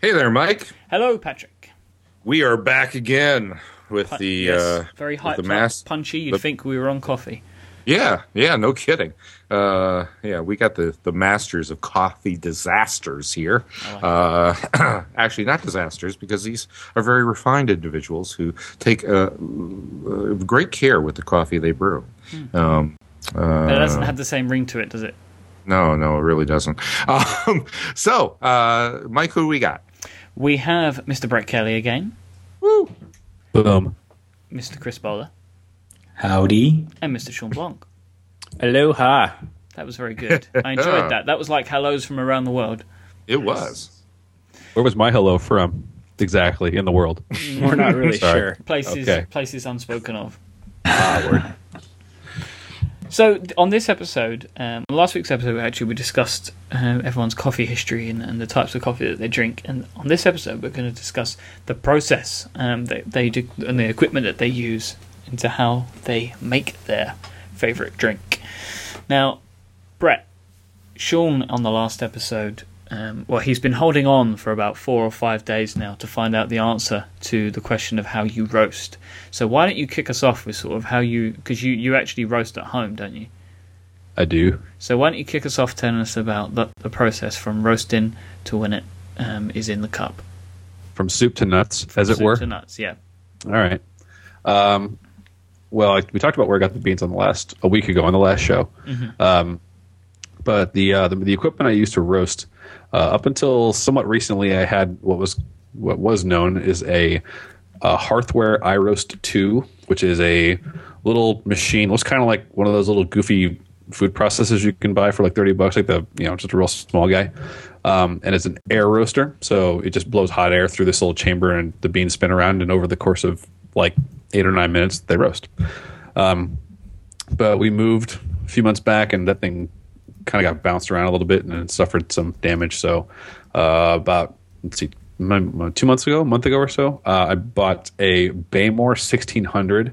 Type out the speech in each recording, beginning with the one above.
Hey there, Myke. Hello, Patrick. We are back again with the yes, uh, very hyped the mass. punchy. You'd the- think we were on coffee. Yeah, yeah, no kidding. Uh, yeah, we got the the masters of coffee disasters here. Uh, actually, not disasters because these are very refined individuals who take uh, uh, great care with the coffee they brew. Um, uh, But it doesn't have the same ring to it, does it? no, no, it really doesn't. Um, so, uh, Myke, who we got? We have Mr. Brett Kelly again, Woo! Boom. Mr. Chris Bowler, Howdy. and Mr. Shawn Blanc. Aloha. That was very good. I enjoyed that. That was like hellos from around the world. It was. Where was my hello from? Exactly in the world. We're not really sure. Places, Okay. places unspoken of. Ah, So on this episode, um, last week's episode, actually we discussed uh, everyone's coffee history and, and the types of coffee that they drink. And on this episode, we're going to discuss the process um, that they do and the equipment that they use into how they make their favorite drink. Now, Brett, Shawn on the last episode, um, well, he's been holding on for about four or five days now to find out the answer to the question of how you roast. So why don't you kick us off with sort of how you, because you, you actually roast at home, don't you? I do. So why don't you kick us off telling us about the, the process from roasting to when it um, is in the cup? From soup to nuts, as it Soup were. to nuts, yeah. All right. Um, well, I, we talked about where I got the beans on the last a week ago on the last show. Um, but the, uh, the the equipment I used to roast uh, up until somewhat recently, I had what was what was known as a, a Hearthware iRoast two, which is a little machine. It was kind of like one of those little goofy food processors you can buy for like thirty bucks, like the you know just a real small guy. Um, and it's an air roaster, so it just blows hot air through this little chamber, and the beans spin around, and over the course of like eight or nine minutes, they roast. Um, but we moved a few months back, and that thing kind of got bounced around a little bit and suffered some damage. So uh, about let's see, two months ago, a month ago or so, uh, I bought a Behmor 1600,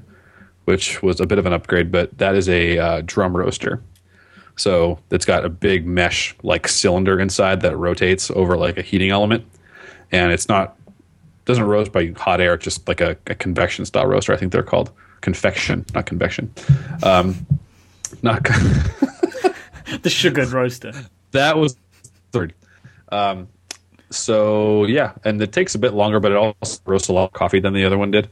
which was a bit of an upgrade, but that is a uh, drum roaster. So it's got a big mesh like cylinder inside that rotates over like a heating element, and it's not doesn't roast by hot air. Just like a, a convection style roaster. I think they're called convection, not convection. Um, not The sugared roaster. that was third. Um, so yeah, and it takes a bit longer, but it also roasts a lot of coffee than the other one did.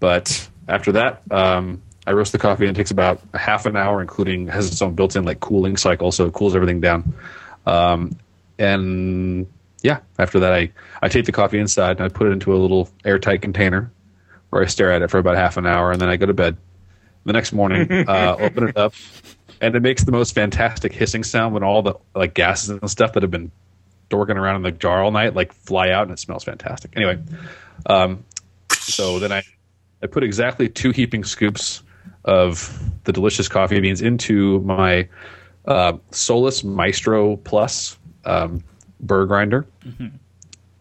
But after that, um, I roast the coffee and it takes about a half an hour, including has its own built-in like cooling cycle, so it cools everything down. Um, and yeah, after that, I I take the coffee inside and I put it into a little airtight container where I stare at it for about half an hour, and then I go to bed. The next morning, uh, open it up, and it makes the most fantastic hissing sound when all the like gases and stuff that have been dorking around in the jar all night like fly out, and it smells fantastic. Anyway, um, so then I I put exactly two heaping scoops of the delicious coffee beans into my uh, Solus Maestro Plus um, burr grinder,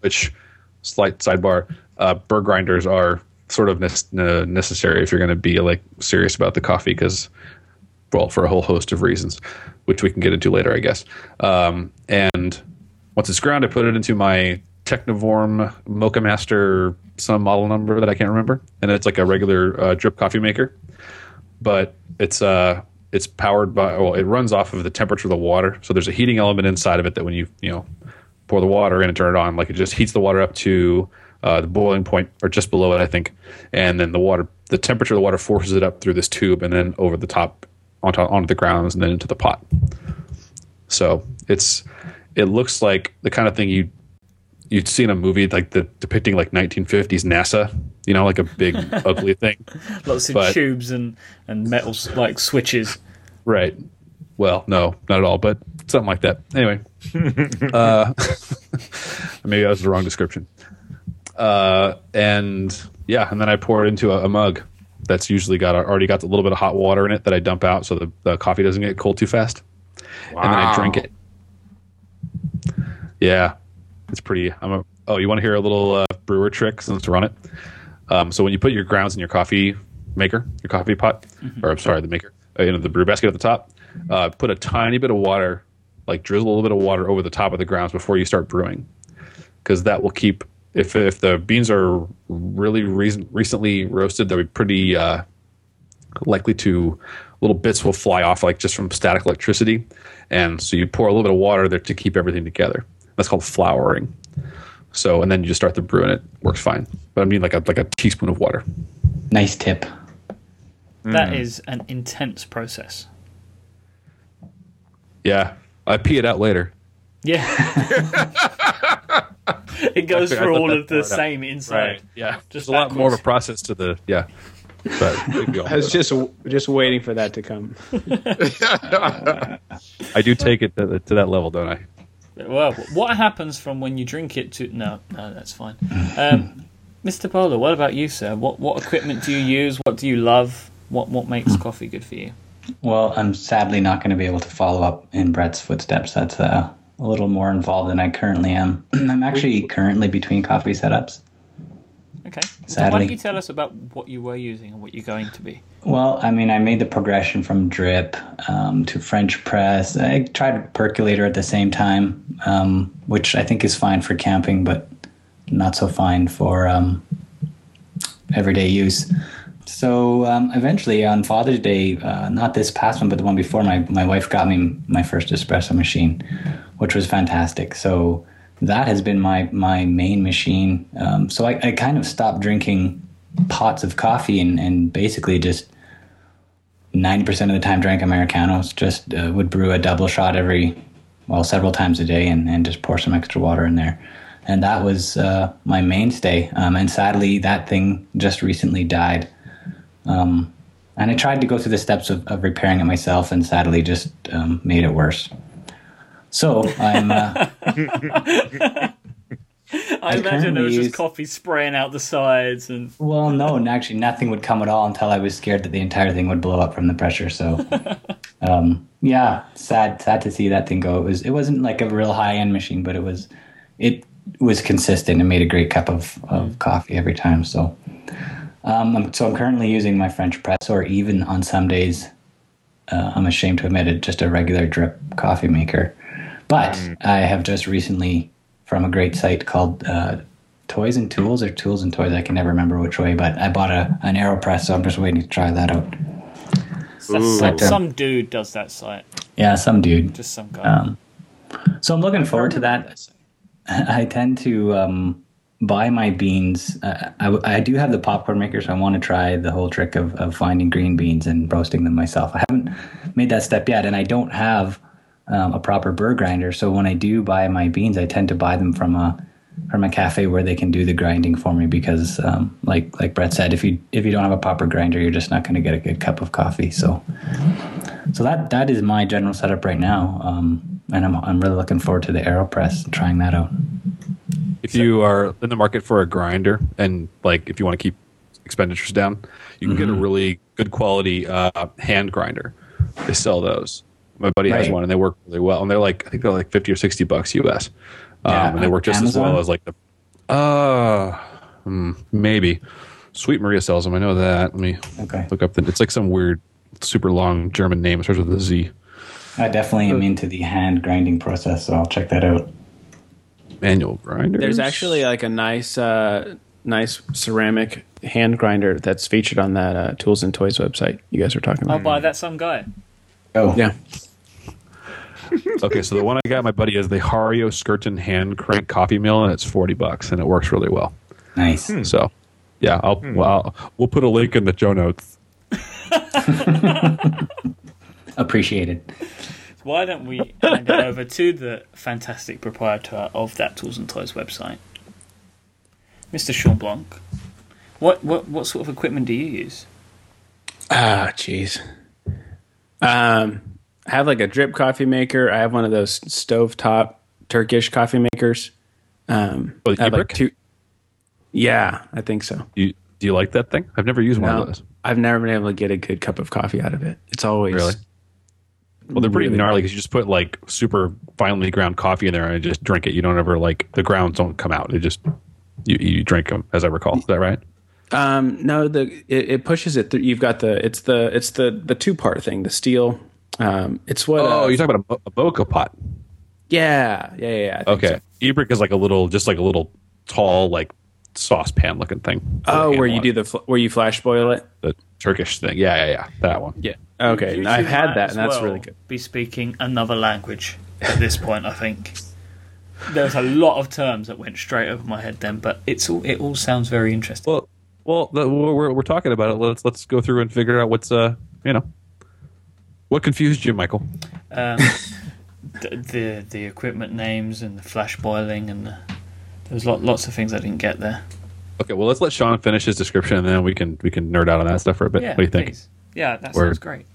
which slight sidebar, uh, burr grinders are sort of uh, necessary if you're going to be like serious about the coffee because well for a whole host of reasons which we can get into later i guess. Um, and once it's ground i put it into my technovorm mocha master some model number that i can't remember. And it's like a regular uh, drip coffee maker. But it's uh it's powered by well it runs off of the temperature of the water. So there's a heating element inside of it that when you you know pour the water in and turn it on like it just heats the water up to uh, the boiling point or just below it i think. And then the water the temperature of the water forces it up through this tube and then over the top onto, onto the grounds and then into the pot so it's it looks like the kind of thing you you'd see in a movie like the depicting like 1950s nasa you know like a big ugly thing Lots of But- tubes and, and metal like switches. Right. Well, no, not at all, but something like that. Anyway, uh, maybe that was the wrong description. Uh, and yeah, and then I pour it into a, a mug that's usually got already got a little bit of hot water in it that I dump out so the, the coffee doesn't get cold too fast, and then I drink it. Yeah, it's pretty. I'm a. Oh, you want to hear a little uh, brewer trick since we're on it? Um, so when you put your grounds in your coffee maker, your coffee pot, or I'm sorry, the maker, uh, you know, the brew basket at the top, uh, put a tiny bit of water, like drizzle a little bit of water over the top of the grounds before you start brewing. because that will keep if if the beans are really re- recently roasted, they'll be pretty uh, likely to little bits will fly off like just from static electricity, and so you pour a little bit of water there to keep everything together. That's called flouring. So and then you just start the brew and it works fine. But I mean like a like a teaspoon of water. Nice tip. That is an intense process. Yeah, I pee it out later. Yeah. it goes I through all of the part out. same inside. Yeah, Just there's a lot more of a process to the yeah. But big deal. I was just just waiting for that to come. I do take it to, to that level, don't I? Well, what happens from when you drink it to no, no, that's fine. Um, Mr. Bowler, what about you, sir? What what equipment do you use? What do you love? What what makes coffee good for you? Well, I'm sadly not going to be able to follow up in Brett's footsteps. That's uh, a little more involved than I currently am. I'm actually currently between coffee setups. Okay. So why don't you tell us about what you were using and what you're going to be? Well, I mean, I made the progression from drip um, to French press. I tried percolator at the same time, um, which I think is fine for camping, but not so fine for um, everyday use. So um, eventually, on Father's Day, uh, not this past one, but the one before, my my wife got me my first espresso machine, which was fantastic. So that has been my my main machine. Um, so I, I kind of stopped drinking pots of coffee and, and basically just 90% of the time drank Americanos. Just uh, would brew a double shot every, well, several times a day and, and just pour some extra water in there. And that was uh, my mainstay. Um, and sadly, that thing just recently died. Um, and I tried to go through the steps of, of repairing it myself and sadly just um, made it worse. So I'm. Uh, I, imagine there was just coffee spraying out the sides and Well, no, and actually, nothing would come at all until I was scared that the entire thing would blow up from the pressure. So, um, yeah, sad, sad to see that thing go. It was, it wasn't like a real high end machine, but it was, it was consistent and made a great cup of, of coffee every time. So, um, I'm- so I'm currently using my French press, or even on some days, uh, I'm ashamed to admit it, just a regular drip coffee maker. But I have just recently, from a great site called uh, Toys and Tools or Tools and Toys, I can never remember which way, but I bought a an AeroPress, so I'm just waiting to try that out. some, But, um, some dude does that site. Yeah, some dude. Just some guy. Um, so I'm looking forward to that. I tend to um, buy my beans. Uh, I, I do have the popcorn maker, so I want to try the whole trick of, of finding green beans and roasting them myself. I haven't made that step yet, and I don't have um, a proper burr grinder. So when I do buy my beans, I tend to buy them from a from a cafe where they can do the grinding for me because, um, like like Brett said, if you if you don't have a proper grinder, you're just not going to get a good cup of coffee. So so that that is my general setup right now, um, and I'm I'm really looking forward to the Aeropress and trying that out. If you are in the market for a grinder and like if you want to keep expenditures down, you can get a really good quality uh, hand grinder. They sell those. My buddy has one and they work really well. And they're like I think they're like fifty or sixty bucks US. Um, Yeah, and they work just as well as like the uh hmm, maybe. Sweet Maria sells them. I know that. Let me Okay. look up the. It's like some weird, super long German name. It starts with a Z. I definitely am into the hand grinding process, so I'll check that out. Manual grinder. There's actually like a nice, uh, nice ceramic hand grinder that's featured on that uh, Tools and Toys website you guys were talking about. I'll buy that some guy. Oh, Yeah, okay, so the one I got my buddy is the Hario Skerton hand crank coffee mill, and it's forty bucks, and it works really well. nice. So, yeah, I'll, well, I'll we'll put a link in the show notes. Appreciated. Why don't we hand it over to the fantastic proprietor of that Tools and Toys website, Mr. Shawn Blanc? What what what sort of equipment do you use? Ah, jeez. Um, I have like a drip coffee maker. I have one of those stovetop Turkish coffee makers. Um, Oh, the I have like two. Yeah, I think so. You, do you like that thing? I've never used one of those. I've never been able to get a good cup of coffee out of it. It's always Really? Well, they're pretty really gnarly because you just put like super finely ground coffee in there and just drink it. You don't ever like the grounds don't come out. It just you, you drink them, as I recall. Is that right? Um, no, the it, it pushes it. Through, you've got the it's the it's the the two part thing, the steel. Um, it's what. Oh, uh, you're talking about a, a Moka pot. yeah, yeah, yeah. yeah, Okay. so. Ibrik is like a little, just like a little tall, like saucepan looking thing. Oh, where you do the fl- where you flash boil it? the Turkish thing. Yeah, yeah, yeah. That one. Yeah. Okay, You I've had that, and that's well really good. Be speaking another language at this point. I think there was a lot of terms that went straight over my head then, but it's all it all sounds very interesting. Well, well, the, we're we're- talking about it. Let's let's go through and figure out what's uh you know what confused you, Michael. Um, the, the the equipment names and the flash boiling and the, there's lot, lots of things I didn't get there. Okay, well let's let Shawn finish his description, and then we can we can nerd out on that stuff for a bit. Yeah, what do you think? please. Yeah, that Word. sounds great.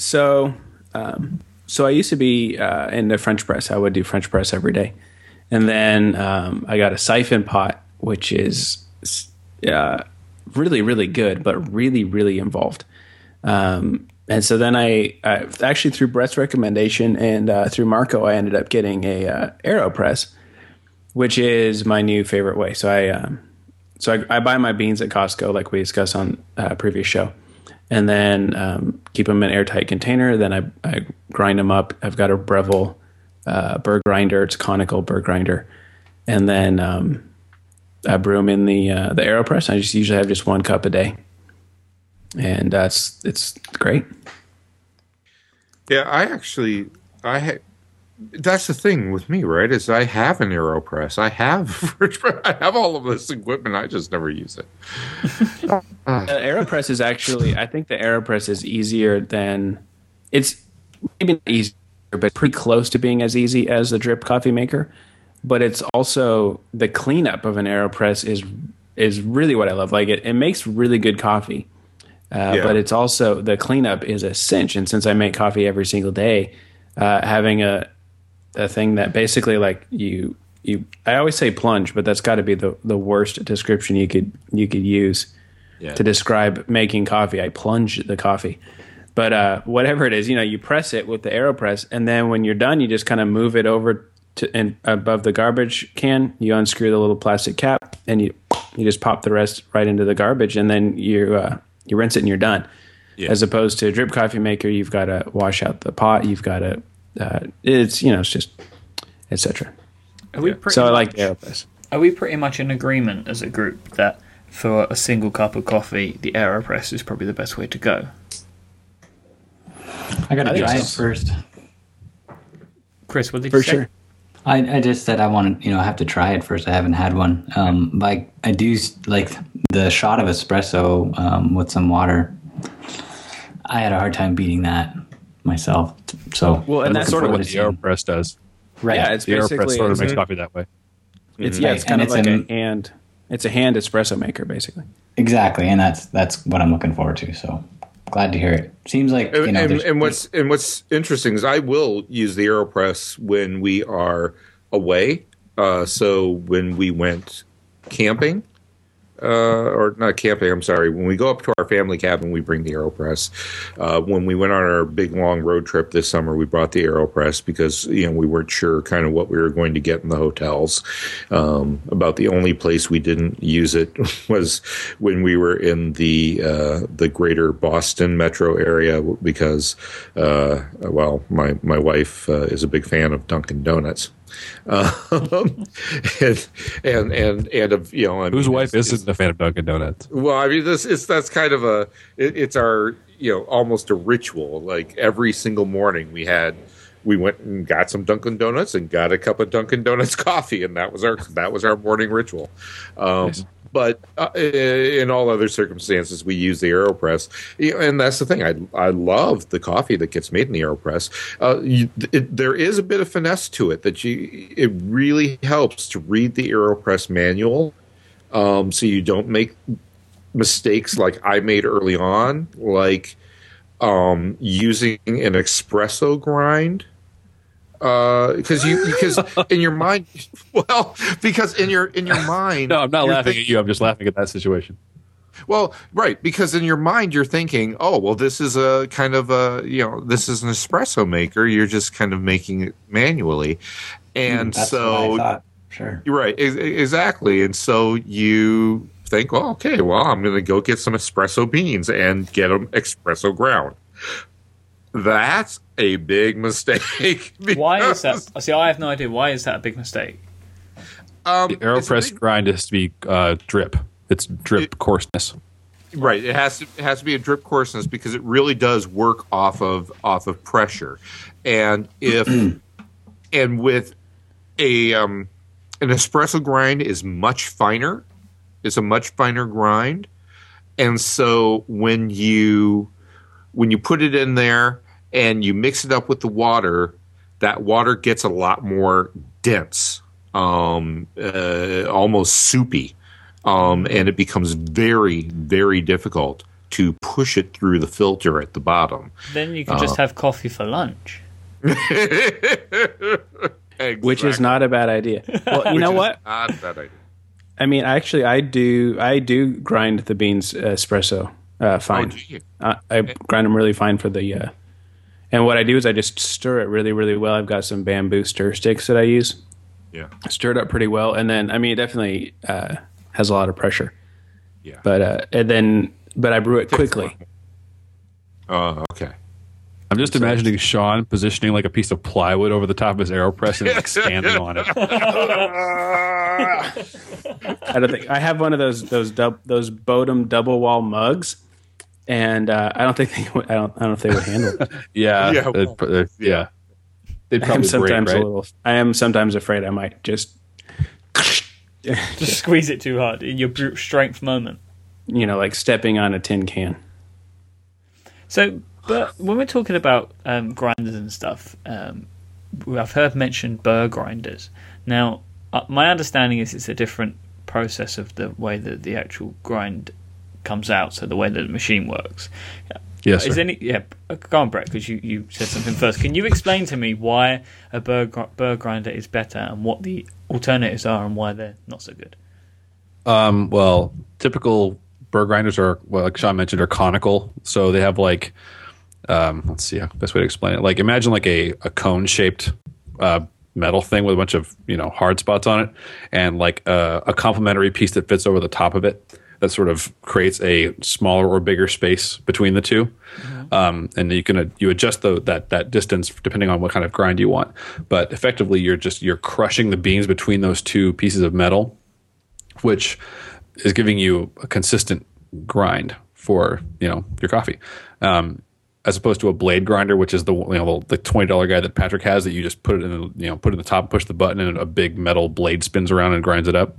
So, um, so I used to be uh, in the French press. I would do French press every day, and then um, I got a siphon pot, which is uh, really, really good, but really, really involved. Um, and so then I, I actually through Brett's recommendation and uh, through Marco, I ended up getting a uh, Aeropress, which is my new favorite way. So I, um, so I, I buy my beans at Costco, like we discussed on a previous show, and then um, keep them in airtight container. Then I, I grind them up. I've got a Breville uh, burr grinder. It's a conical burr grinder, and then um, I brew them in the uh, the Aeropress. I just usually have just one cup a day, and that's it's great. Yeah, I actually, I that's the thing with me, right? Is I have an Aeropress, I have, I have all of this equipment, I just never use it. The Aeropress is actually, I think the Aeropress is easier than it's maybe not easier, but pretty close to being as easy as the drip coffee maker. But it's also the cleanup of an Aeropress is is really what I love. Like it, it makes really good coffee, uh, Yeah. but it's also the cleanup is a cinch. And since I make coffee every single day, uh, having a a thing that basically like you you I always say plunge, but that's got to be the the worst description you could you could use to describe making coffee. I plunge the coffee. But uh, whatever it is, you know, you press it with the AeroPress, and then when you're done, you just kind of move it over to and above the garbage can. You unscrew the little plastic cap, and you you just pop the rest right into the garbage, and then you uh, you rinse it and you're done. As opposed to a drip coffee maker, you've got to wash out the pot. You've got to uh, it's you know it's just etc. Are we pretty So I like the AeroPress. Are we pretty much in agreement as a group that for a single cup of coffee, the Aeropress is probably the best way to go? I gotta I try it first. Chris, what did For you say? sure. I, I just said I want to, you know, I have to try it first. I haven't had one. Um, like I do like the shot of espresso um, with some water. I had a hard time beating that myself. So Well, and that's Sort of what the Aeropress does. Right. Yeah, it's The Aeropress basically sort of makes coffee that way. it's yeah, it's kind and of like an- a hand. It's a hand espresso maker, basically. exactly, and that's that's what I'm looking forward to. So glad to hear it. Seems like you And, know, and, there's- and what's and what's interesting is I will use the Aeropress when we are away. Uh, so when we went camping, uh, or not camping, I'm sorry, when we go up to our family cabin, we bring the Aeropress. Uh, when we went on our big long road trip this summer, we brought the Aeropress because you know we weren't sure kind of what we were going to get in the hotels. Um, about the only place we didn't use it was when we were in the uh, the greater Boston metro area because, uh, well, my my wife uh, is a big fan of Dunkin' Donuts. Um, and and and and of you know I Whose mean, wife isn't a fan of Dunkin' Donuts? well, I mean, this it's that's kind of a it, it's our you know almost a ritual. Like every single morning, we had we went and got some Dunkin' Donuts and got a cup of Dunkin' Donuts coffee, and that was our that was our morning ritual. Um, But uh, in all other circumstances, we use the Aeropress, and that's the thing. I I love the coffee that gets made in the Aeropress. Uh, you, it, there is a bit of finesse to it that you. It really helps to read the Aeropress manual, um, so you don't make mistakes like I made early on, like um, using an espresso grind. Because you, because in your mind, well, because in your in your mind, No, I'm not laughing think- at you. I'm just laughing at that situation. well, right, because in your mind you're thinking, oh, well, this is a kind of a, you know, this is an espresso maker. You're just kind of making it manually, and that's so what I thought. Sure. you're right, ex- exactly. And so you think, well, okay, well, I'm going to go get some espresso beans and get them espresso ground. That's a big mistake. Why is because- that? See, I have no idea. Why is that a big mistake? Um, The it's AeroPress big- grind has to be uh, drip. It's drip coarseness. Right. It has to it has to be a drip coarseness because it really does work off of off of pressure, and if and with a um, an espresso grind is much finer. It's a much finer grind, and so when you when you put it in there and you mix it up with the water, that water gets a lot more dense, um, uh, almost soupy um, and it becomes very, very difficult to push it through the filter at the bottom. Then you can just have coffee for lunch. which is not a bad idea. Well, you know what? Not a bad idea. I mean, actually, I do. I do grind the beans uh, espresso uh, Oh, fine. I, I grind them really fine for the. Uh, and what I do is I just stir it really, really well. I've got some bamboo stir sticks that I use. Yeah. Stir it up pretty well, and then I mean, it definitely uh, has a lot of pressure. Yeah. But uh, and then, but I brew it quickly. Oh, okay. I'm just imagining Shawn positioning like a piece of plywood over the top of his AeroPress and like standing on it. I don't think I have one of those those dub, those Bodum double wall mugs, and uh, I don't think they would, I don't I don't know if they would handle it. Yeah, Yeah, it'd pr- uh, yeah. They'd I'm probably break, sometimes right? a little. I am sometimes afraid I might just, Just squeeze it too hard in your brute strength moment. you know, like stepping on a tin can. So, but when we're talking about um, grinders and stuff, um, I've heard mentioned burr grinders. Now, uh, my understanding is it's a different process of the way that the actual grind comes out, so the way that the machine works. Yes, Is any yeah? uh, Go on, Brett, because you, you said something first. Can you explain to me why a burr, gr- burr grinder is better and what the alternatives are and why they're not so good? Um, well, typical burr grinders are, well, like Shawn mentioned, are conical. So they have like, um, let's see, best way to explain it. Like imagine like a, a cone shaped uh, metal thing with a bunch of you know hard spots on it, and like a, a complementary piece that fits over the top of it that sort of creates a smaller or bigger space between the 2 Um, and you can uh, you adjust the, that that distance depending on what kind of grind you want. But effectively, you're just you're crushing the beans between those two pieces of metal which is giving you a consistent grind for you know your coffee, um, as opposed to a blade grinder, which is the you know the twenty dollar guy that Patrick has that you just put it in the you know put it in the top, push the button, and a big metal blade spins around and grinds it up.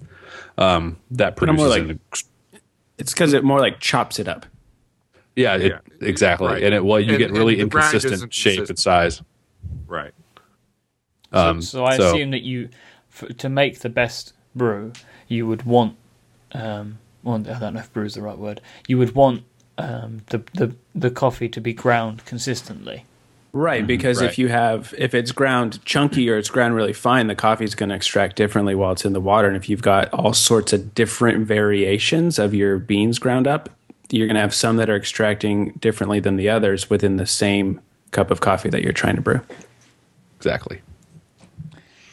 Um, that I'm more produces like- an, It's because it more like chops it up. yeah, it, Yeah. exactly, Right. and it well you And- get really and the grind inconsistent isn't shape and size. Right. Um, so I assume that you, f to make the best brew, you would want, um, well, I don't know if brew is the right word. You would want um, the the the coffee to be ground consistently. Right, because right. if you have if it's ground chunky or it's ground really fine, the coffee is going to extract differently while it's in the water. And if you've got all sorts of different variations of your beans ground up, you're going to have some that are extracting differently than the others within the same cup of coffee that you're trying to brew. exactly.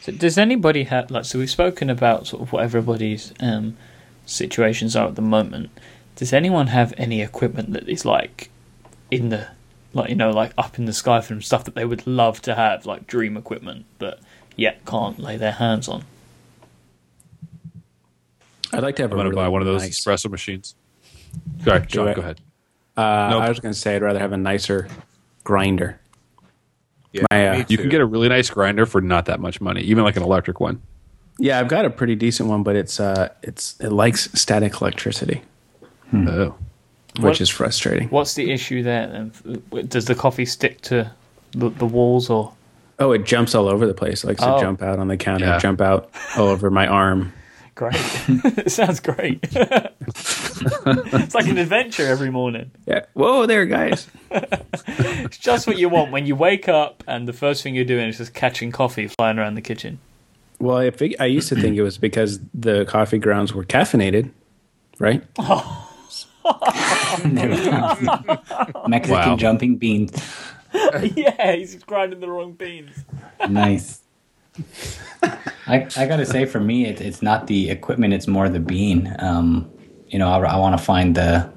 So does anybody have like? So we've spoken about sort of what everybody's um, situations are at the moment. Does anyone have any equipment that is like in the like you know like up in the sky for them stuff that they would love to have like dream equipment but yet can't lay their hands on? I'd like to have I'm a gonna really buy one of those nice- espresso machines. Sorry, Shawn, it. go ahead. Uh, Nope. I was going to say I'd rather have a nicer grinder. Yeah. My, uh, You can get a really nice grinder for not that much money, even like an electric one. Yeah, I've got a pretty decent one, but it's uh, it's it likes static electricity, Hmm. Oh. which What- is frustrating. What's the issue there? Then does the coffee stick to the, the walls or? Oh, it jumps all over the place. It likes Oh. to jump out on the counter, Yeah. jump out all over my arm. Great. it sounds great. it's like an adventure every morning. Yeah. Whoa there, guys. It's just what you want when you wake up and the first thing you're doing is just catching coffee flying around the kitchen. well, I, fig- I used to think it was because the coffee grounds were caffeinated, right? Mexican Wow. jumping beans. yeah, he's grinding the wrong beans. Nice. I, I gotta say, for me, it, it's not the equipment; it's more the bean. Um, you know, I, I want to find the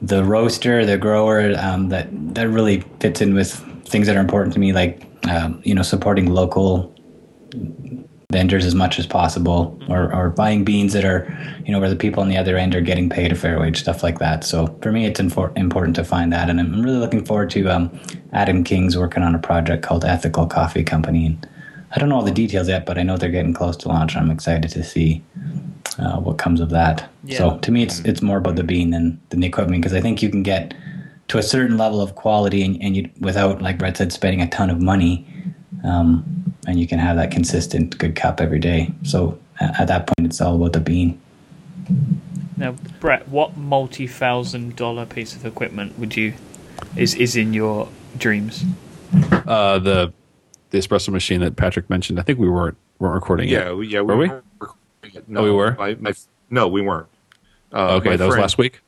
the roaster, the grower um, that that really fits in with things that are important to me, like um, you know, supporting local vendors as much as possible, or or buying beans that are, you know, where the people on the other end are getting paid a fair wage, stuff like that. So for me, it's infor- important to find that, and I'm really looking forward to um, Adam King's working on a project called Ethical Coffee Company. And I don't know all the details yet, but I know they're getting close to launch. and I'm excited to see uh, what comes of that. Yeah. So to me, it's it's more about the bean than, than the equipment because I think you can get to a certain level of quality and, and you without, like Brett said, spending a ton of money, um, and you can have that consistent good cup every day. So at, at that point, it's all about the bean. Now, Brett, what multi-thousand dollar piece of equipment would you is is in your dreams? Uh, the the espresso machine that Patrick mentioned. I think we weren't weren't recording Yeah, yet. we, yeah. Were we? weren't recording it. No, Oh, we were? My, my, no, we weren't. Uh, okay, my that was last week.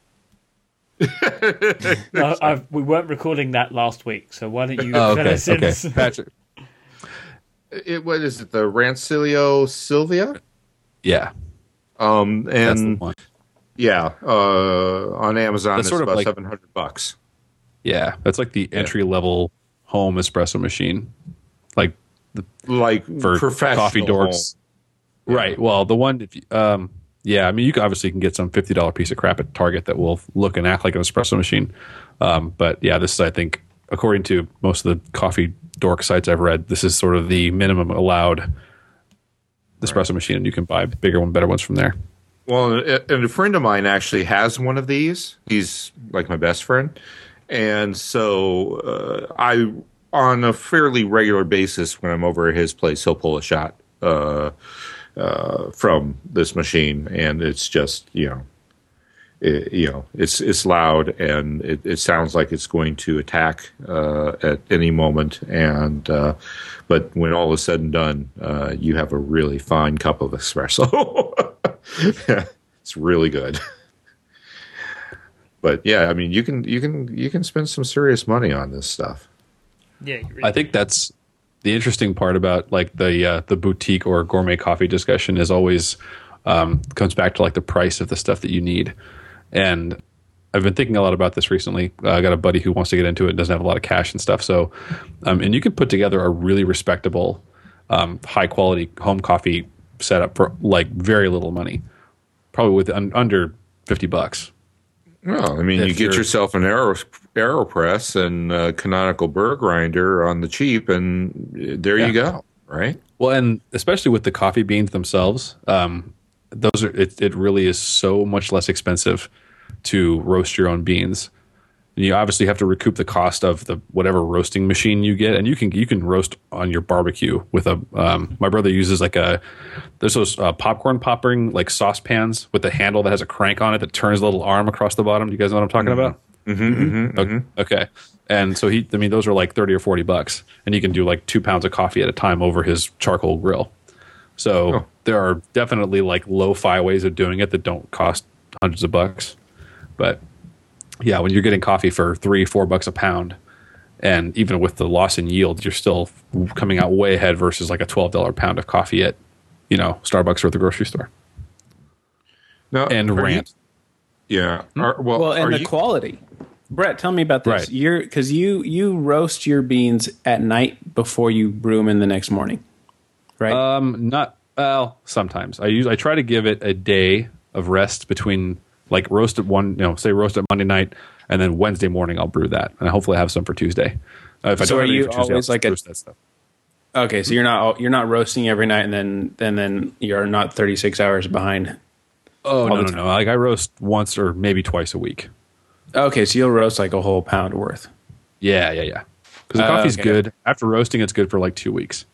No, I've, we weren't recording that last week, so why don't you Oh, okay, okay. Patrick. It, what is it? The Rancilio Silvia. Yeah, Um, and yeah, uh, on Amazon, That's it's sort of about like- seven hundred bucks. Yeah, that's like the entry level home espresso machine, like the, Like for professional coffee dorks. home. Right. Well, the one, if you, um, yeah, I mean, you obviously can get some fifty dollar piece of crap at Target that will look and act like an espresso machine. Um, but yeah, this is, I think, according to most of the coffee dork sites I've read, this is sort of the minimum allowed espresso machine, and you can buy bigger one, better ones from there. Well, and a friend of mine actually has one of these. He's like my best friend, and so uh, I, on a fairly regular basis, when I'm over at his place, he'll pull a shot uh, uh, from this machine, and it's just you know, it, you know, it's it's loud and it, it sounds like it's going to attack uh, at any moment, and uh, but when all is said and done, uh, you have a really fine cup of espresso. it's really good. But yeah, I mean, you can you can you can spend some serious money on this stuff. Yeah, really I think that's the interesting part about like the uh, the boutique or gourmet coffee discussion is always um, comes back to like the price of the stuff that you need. And I've been thinking a lot about this recently. Uh, I got a buddy who wants to get into it and doesn't have a lot of cash and stuff. So, um, and you can put together a really respectable, um, high quality home coffee setup for like very little money, probably with un- under fifty bucks. Well, I mean, If you get yourself an aero Aeropress and a canonical burr grinder on the cheap, and there Yeah. you go. Right? Well, and especially with the coffee beans themselves, um, those are it, it really is so much less expensive to roast your own beans. And you obviously have to recoup the cost of the whatever roasting machine you get, and you can you can roast on your barbecue with a. Um, my brother uses like a there's those uh, popcorn popping like saucepans with a handle that has a crank on it that turns a little arm across the bottom. Do you guys know what I'm talking about? Mm-hmm, Okay. okay. And so he, I mean, those are like 30 or 40 bucks. And you can do like two pounds of coffee at a time over his charcoal grill. So Oh. there are definitely like low fi ways of doing it that don't cost hundreds of bucks. But yeah, when you're getting coffee for three, four bucks a pound, and even with the loss in yield, you're still coming out way ahead versus like a $12 pound of coffee at, you know, Starbucks or at the grocery store. No, And are you- rant. yeah. Are, well, Well, and the you, quality. Brett, tell me about this. Right. You're because you you roast your beans at night before you brew them in the next morning, right? Um, not well. Sometimes I use. I try to give it a day of rest between like roast at one. You know, say roast at Monday night, and then Wednesday morning I'll brew that, and hopefully I have some for Tuesday. Uh, if I So don't are you for Tuesday, always like a- roast that stuff. okay, so you're not you're not roasting every night, and then and then you're not 36 hours behind. Oh no, no, no! Like I roast once or maybe twice a week. Okay, so you'll roast like a whole pound worth. Yeah, yeah, yeah. Because the Uh, coffee's okay. good after roasting. It's good for like two weeks.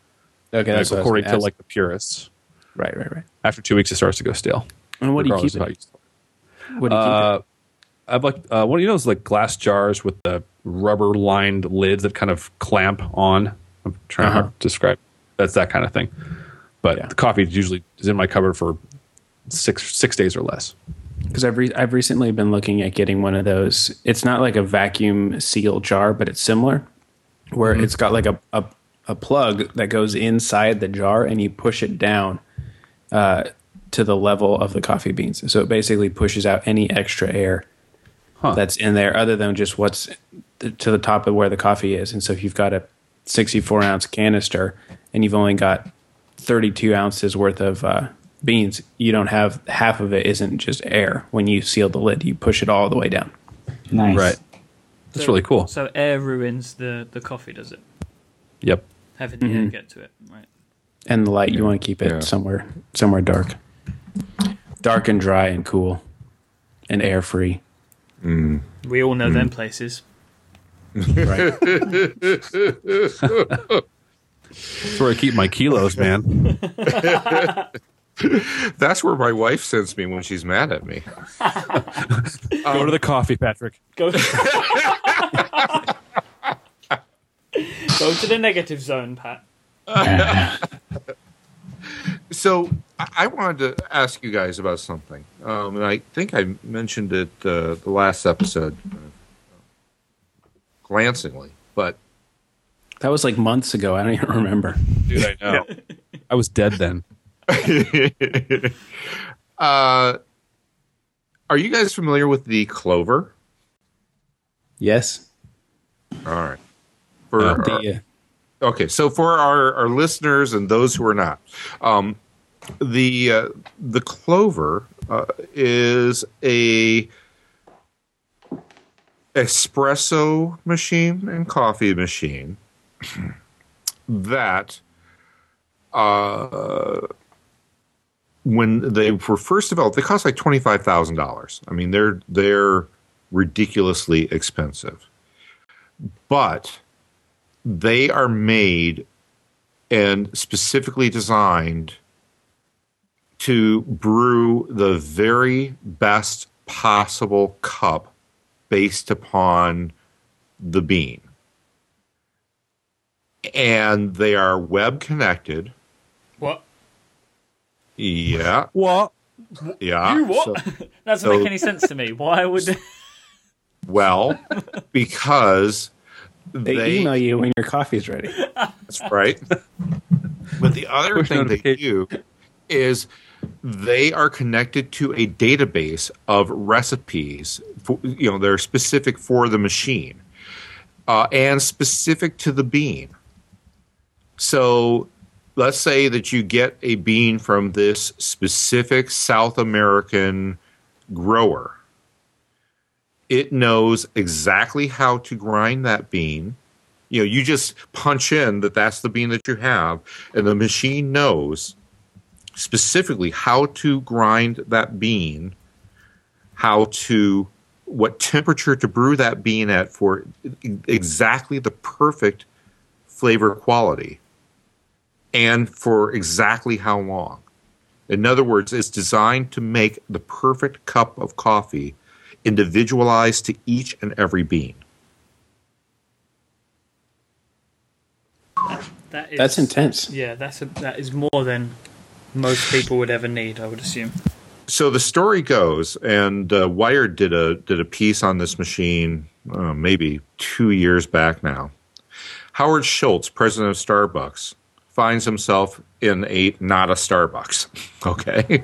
Okay, that's according gonna ask. like the purists. right, right, right. After two weeks, it starts to go stale. And what do you keep of how it? you What do you keep Uh, it? I've like uh, one of you know those like glass jars with the rubber lined lids that kind of clamp on. I'm trying Uh-huh. to describe. That's that kind of thing. But Yeah. the coffee is usually is in my cupboard for six six days or less. Because I've re- I've recently been looking at getting one of those. It's not like a vacuum seal jar, but it's similar, where Mm-hmm. it's got like a, a a plug that goes inside the jar, and you push it down uh, to the level of the coffee beans. So it basically pushes out any extra air Huh. that's in there, other than just what's to the top of where the coffee is. And so if you've got a 64 ounce canister and you've only got 32 ounces worth of uh, beans, you don't have half of it isn't just air. When you seal the lid, you push it all the way down. Nice. Right. That's really cool. So air ruins the, the coffee, does it? Yep. Having the air get to it, right? And the light, you want to keep it Yeah. somewhere somewhere dark, dark and dry and cool, and air free. Mm. We all know them places. Right. That's where I keep my kilos, man. That's where my wife sends me when she's mad at me. Go to the um, coffee, Patrick. Go. Go to the negative zone, Pat. So I I wanted to ask you guys about something, um, and I think I mentioned it uh, the last episode, uh, glancingly, but that was like months ago. I don't even remember. Dude, I know. I was dead then. uh, are you guys familiar with the clover? Yes. All right. For Uh, our- The, uh, okay, so for our, our listeners and those who are not, um, the uh, the clover uh, is a espresso machine and coffee machine that uh, when they were first developed, they cost like twenty five thousand dollars. I mean, they're they're ridiculously expensive, but they are made and specifically designed to brew the very best possible cup based upon the bean. And they are web connected. What? Yeah. What? Yeah. You what? So- that doesn't so- make any sense to me. Why would? well, because they, email you when your coffee's ready. That's right. but the other Push thing they do is they are connected to a database of recipes. For, you know, they're specific for the machine uh, and specific to the bean. So let's say that you get a bean from this specific South American grower. It knows exactly how to grind that bean you know you just punch in that that's the bean that you have and the machine knows specifically how to grind that bean how to what temperature to brew that bean at for exactly the perfect flavor quality and for exactly how long in other words it's designed to make the perfect cup of coffee individualized to each and every bean That is, That's intense. Yeah, that's a, that is more than most people would ever need. I would assume. so the story goes, and uh, Wired did a did a piece on this machine, uh, maybe two years back now. Howard Schultz, president of Starbucks, finds himself in a not a Starbucks, okay,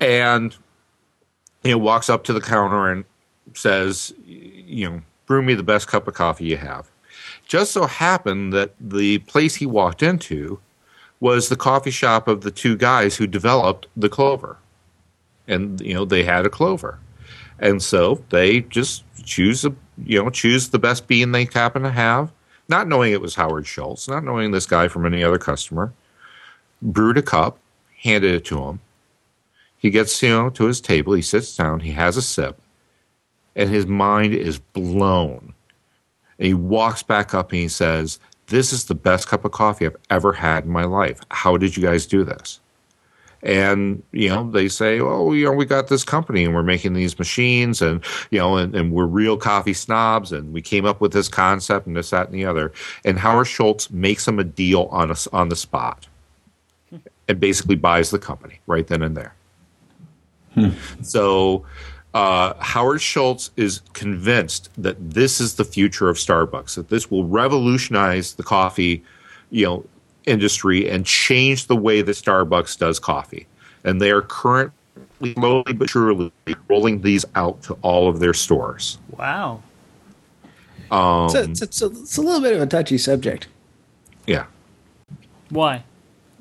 and he walks up to the counter and says, you know, brew me the best cup of coffee you have. Just so happened that the place he walked into was the coffee shop of the two guys who developed the clover. And you know they had a clover. And so they just choose a you know choose the best bean they happen to have. Not knowing it was howard schultz not knowing this guy from any other customer. Brewed a cup handed it to him. He gets you know to his table. He sits down. He has a sip. And his mind is blown. And he walks back up and he says this is the best cup of coffee i've ever had in my life. How did you guys do this? And you know they say oh you know we got this company and we're making these machines and you know and, and we're real coffee snobs and we came up with this concept and this that and the other. And howard schultz makes them a deal on us on the spot and basically buys the company right then and there. Hmm. So uh, howard schultz is convinced that this is the future of starbucks that this will revolutionize the coffee you know industry and change the way that Starbucks does coffee. And they are currently slowly but surely rolling these out to all of their stores. Wow. Um, It's a, it's, a, it's a little bit of a touchy subject. yeah. Why?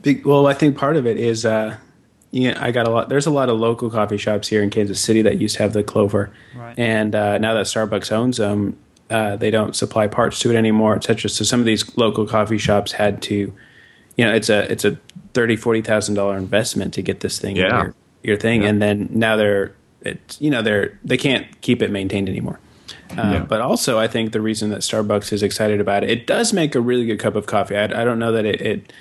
Big, well, I think part of it is, uh, yeah, I got a lot. There's a lot of local coffee shops here in Kansas City that used to have the Clover, Right. and uh, now that Starbucks owns them, uh, they don't supply parts to it anymore, etc. So some of these local coffee shops had to, you know, it's a it's a thirty forty thousand dollar investment to get this thing in Yeah. your, your thing, and then now they're it's you know they're they can't keep it maintained anymore. Uh, But also, I think the reason that Starbucks is excited about it, it does make a really good cup of coffee. I, I don't know that it, it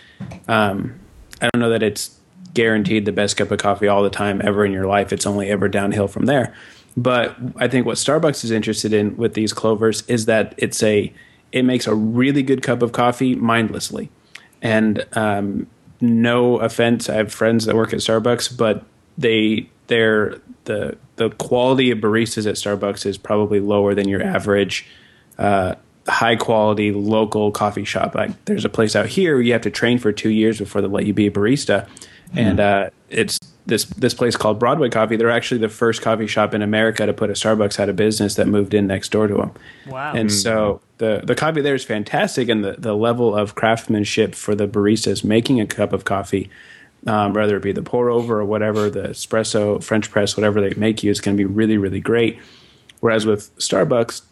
um, I don't know that it's guaranteed the best cup of coffee all the time ever in your life. It's only ever downhill from there. But I think what Starbucks is interested in with these clovers is that it's a it makes a really good cup of coffee mindlessly. And um, no offense, I have friends that work at Starbucks, but they they're the the quality of baristas at Starbucks is probably lower than your average uh, high quality local coffee shop. Like there's a place out here where you have to train for two years before they let you be a barista, and uh, it's this this place called Broadway Coffee. They're actually the first coffee shop in America to put a Starbucks out of business that moved in next door to them. Wow. And so the the coffee there is fantastic, and the the level of craftsmanship for the baristas making a cup of coffee. Um, whether it be the pour over or whatever, the espresso, French press, whatever they make you, is going to be really, really great. Whereas with Starbucks,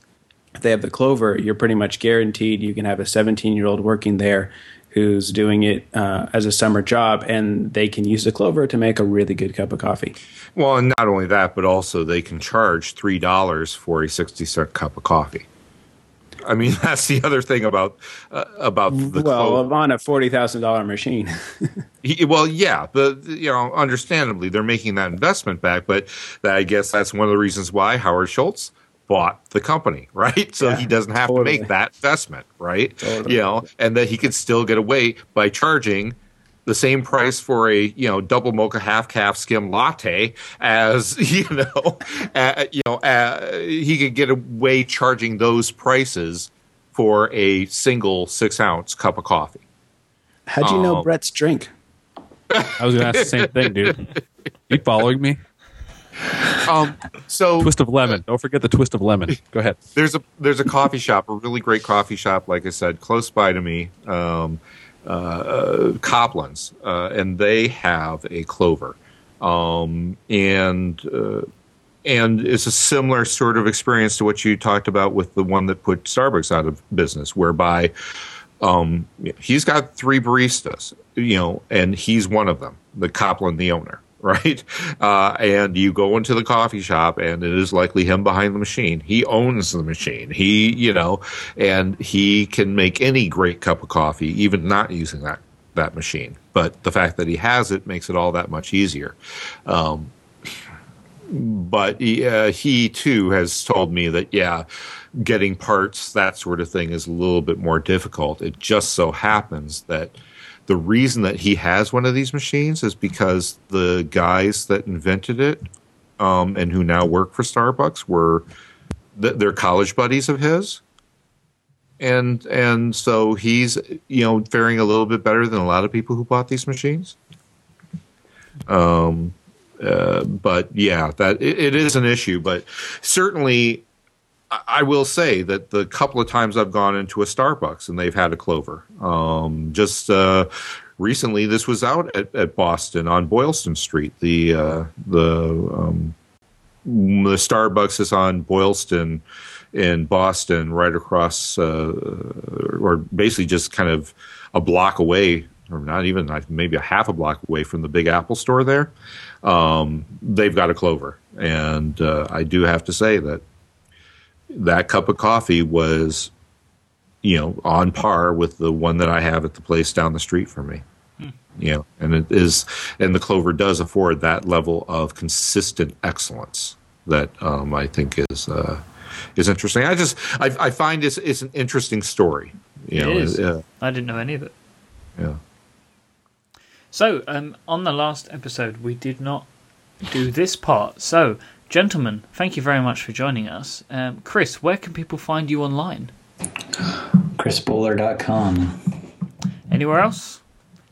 if they have the clover, you're pretty much guaranteed you can have a 17 year old working there who's doing it uh, as a summer job, and they can use the clover to make a really good cup of coffee. Well, and not only that, but also they can charge three dollars for a sixty cent cup of coffee. I mean, that's the other thing about uh, about the well, clo- on a forty thousand dollar machine. Well, yeah, but you know, understandably, they're making that investment back. But I guess that's one of the reasons why Howard Schultz bought the company, right? So Yeah, he doesn't have totally. to make that investment, right? Totally. You know, and that he could still get away by charging the same price for a you know double mocha half caff skim latte as you know uh, you know uh, he could get away charging those prices for a single six ounce cup of coffee. How'd you know Oh. Brett's drink? I was going to ask the same thing, dude. You following me? Um, so Twist of lemon. Don't forget the twist of lemon. Go ahead. there's a there's a coffee shop, a really great coffee shop, like I said, close by to me, um, uh, uh, Kopplin's, uh, and they have a clover, um, and uh, and it's a similar sort of experience to what you talked about with the one that put Starbucks out of business, whereby um, he's got three baristas, you know, and he's one of them, the Copland, the owner, right? Uh, and you go into the coffee shop, and it is likely him behind the machine. He owns the machine. He, you know, and he can make any great cup of coffee, even not using that that machine. But the fact that he has it makes it all that much easier. Um, but uh, he too has told me that yeah getting parts that sort of thing is a little bit more difficult it just so happens that the reason that he has one of these machines is because the guys that invented it um, and who now work for starbucks were th- they're college buddies of his and and so he's you know faring a little bit better than a lot of people who bought these machines um uh, but yeah, that it, it is an issue. But certainly, I, will say that the couple of times I've gone into a Starbucks and they've had a Clover. Um, just uh, recently, this was out at, at Boston on Boylston Street. The uh, the um, the Starbucks is on Boylston in Boston, right across, uh, or basically just kind of a block away, or not even maybe a half a block away from the Big Apple store there. Um, they've got a Clover, and uh, I do have to say that that cup of coffee was, you know, on par with the one that I have at the place down the street from me. You know, and it is, and the Clover does afford that level of consistent excellence that um, I think is uh, is interesting. I just I, I find it's it's an interesting story. You It know, is. uh, I didn't know any of it. yeah. So, um, on the last episode, we did not do this part. So, gentlemen, thank you very much for joining us. Um, Chris, where can people find you online? chrisbowler.com. Anywhere else?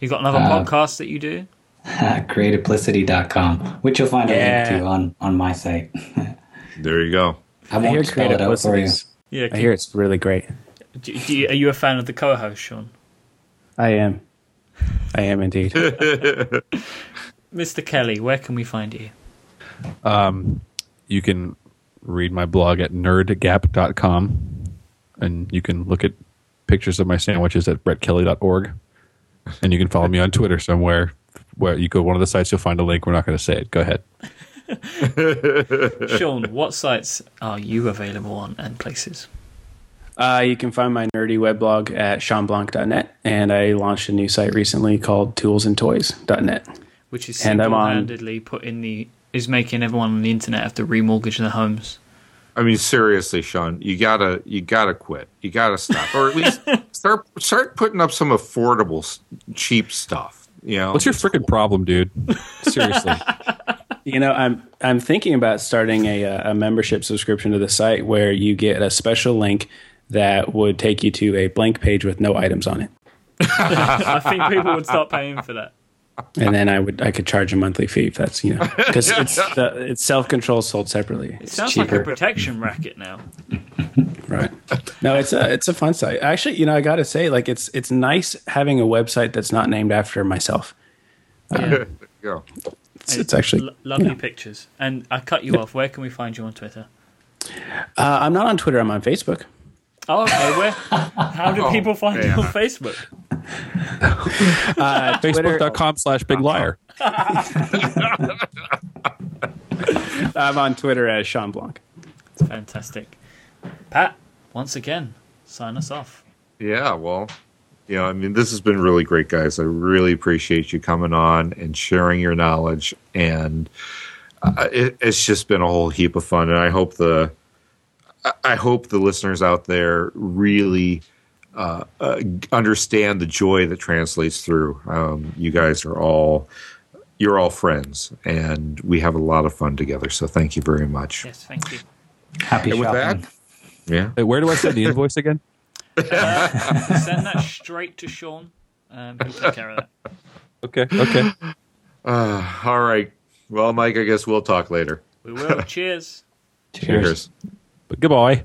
You got another Uh, podcast that you do? creativeplicity.com, which you'll find a link to on, on my site. There you go. I I hear won't spell it out for you. Creative Yeah. I hear it's really great. Do, do you, are you a fan of the co-host, Shawn? I am. I am indeed. Mr. Kelly, where can we find you? You can read my blog at nerdgap.com and you can look at pictures of my sandwiches at brettkelly.org. And you can follow me on Twitter somewhere where you go one of the sites, you'll find a link. We're not going to say it. Go ahead. Shawn, what sites are you available on and places? Uh, you can find my nerdy weblog at shawnblanc.net, and I launched a new site recently called toolsandtoys.net. Which is And I'm on- single-handedly put in the is making everyone on the internet have to remortgage their homes. I mean, seriously, Shawn, you gotta you gotta quit. You gotta stop, or at least start start putting up some affordable, cheap stuff. You know, What's your freaking problem, dude? Seriously. You know, I'm I'm thinking about starting a uh, a membership subscription to the site where you get a special link that would take you to a blank page with no items on it, I think people would start paying for that. And then I would I could charge a monthly fee if that's you know because it's the, it's self control sold separately. It It's sounds like a protection racket now. right? No, it's a it's a fun site. Actually, you know, I got to say, like it's it's nice having a website that's not named after myself. Yeah. Yeah. It's, it's actually Lo- lovely pictures. And I cut you off. Where can we find you on Twitter? uh, I'm not on Twitter. I'm on Facebook. Oh, okay. Where? How do people find you on Facebook? Uh, Facebook.com slash big liar. I'm on Twitter as Shawn Blanc. It's fantastic. Pat, once again, sign us off. Yeah, well, you know, I mean, this has been really great, guys. I really appreciate you coming on and sharing your knowledge, and uh, it, it's just been a whole heap of fun. And I hope the, I- I hope the listeners out there really uh, uh, understand the joy that translates through. Um, you guys are all, you're all friends, and we have a lot of fun together. So thank you very much. Yes, thank you. Happy And with shopping. that, yeah. Hey, where do I send the invoice again? Send that straight to Shawn. Um, he'll take care of that. Okay. Okay. Uh, all right. Well, Myke, I guess we'll talk later. We will. Cheers. Cheers. But goodbye.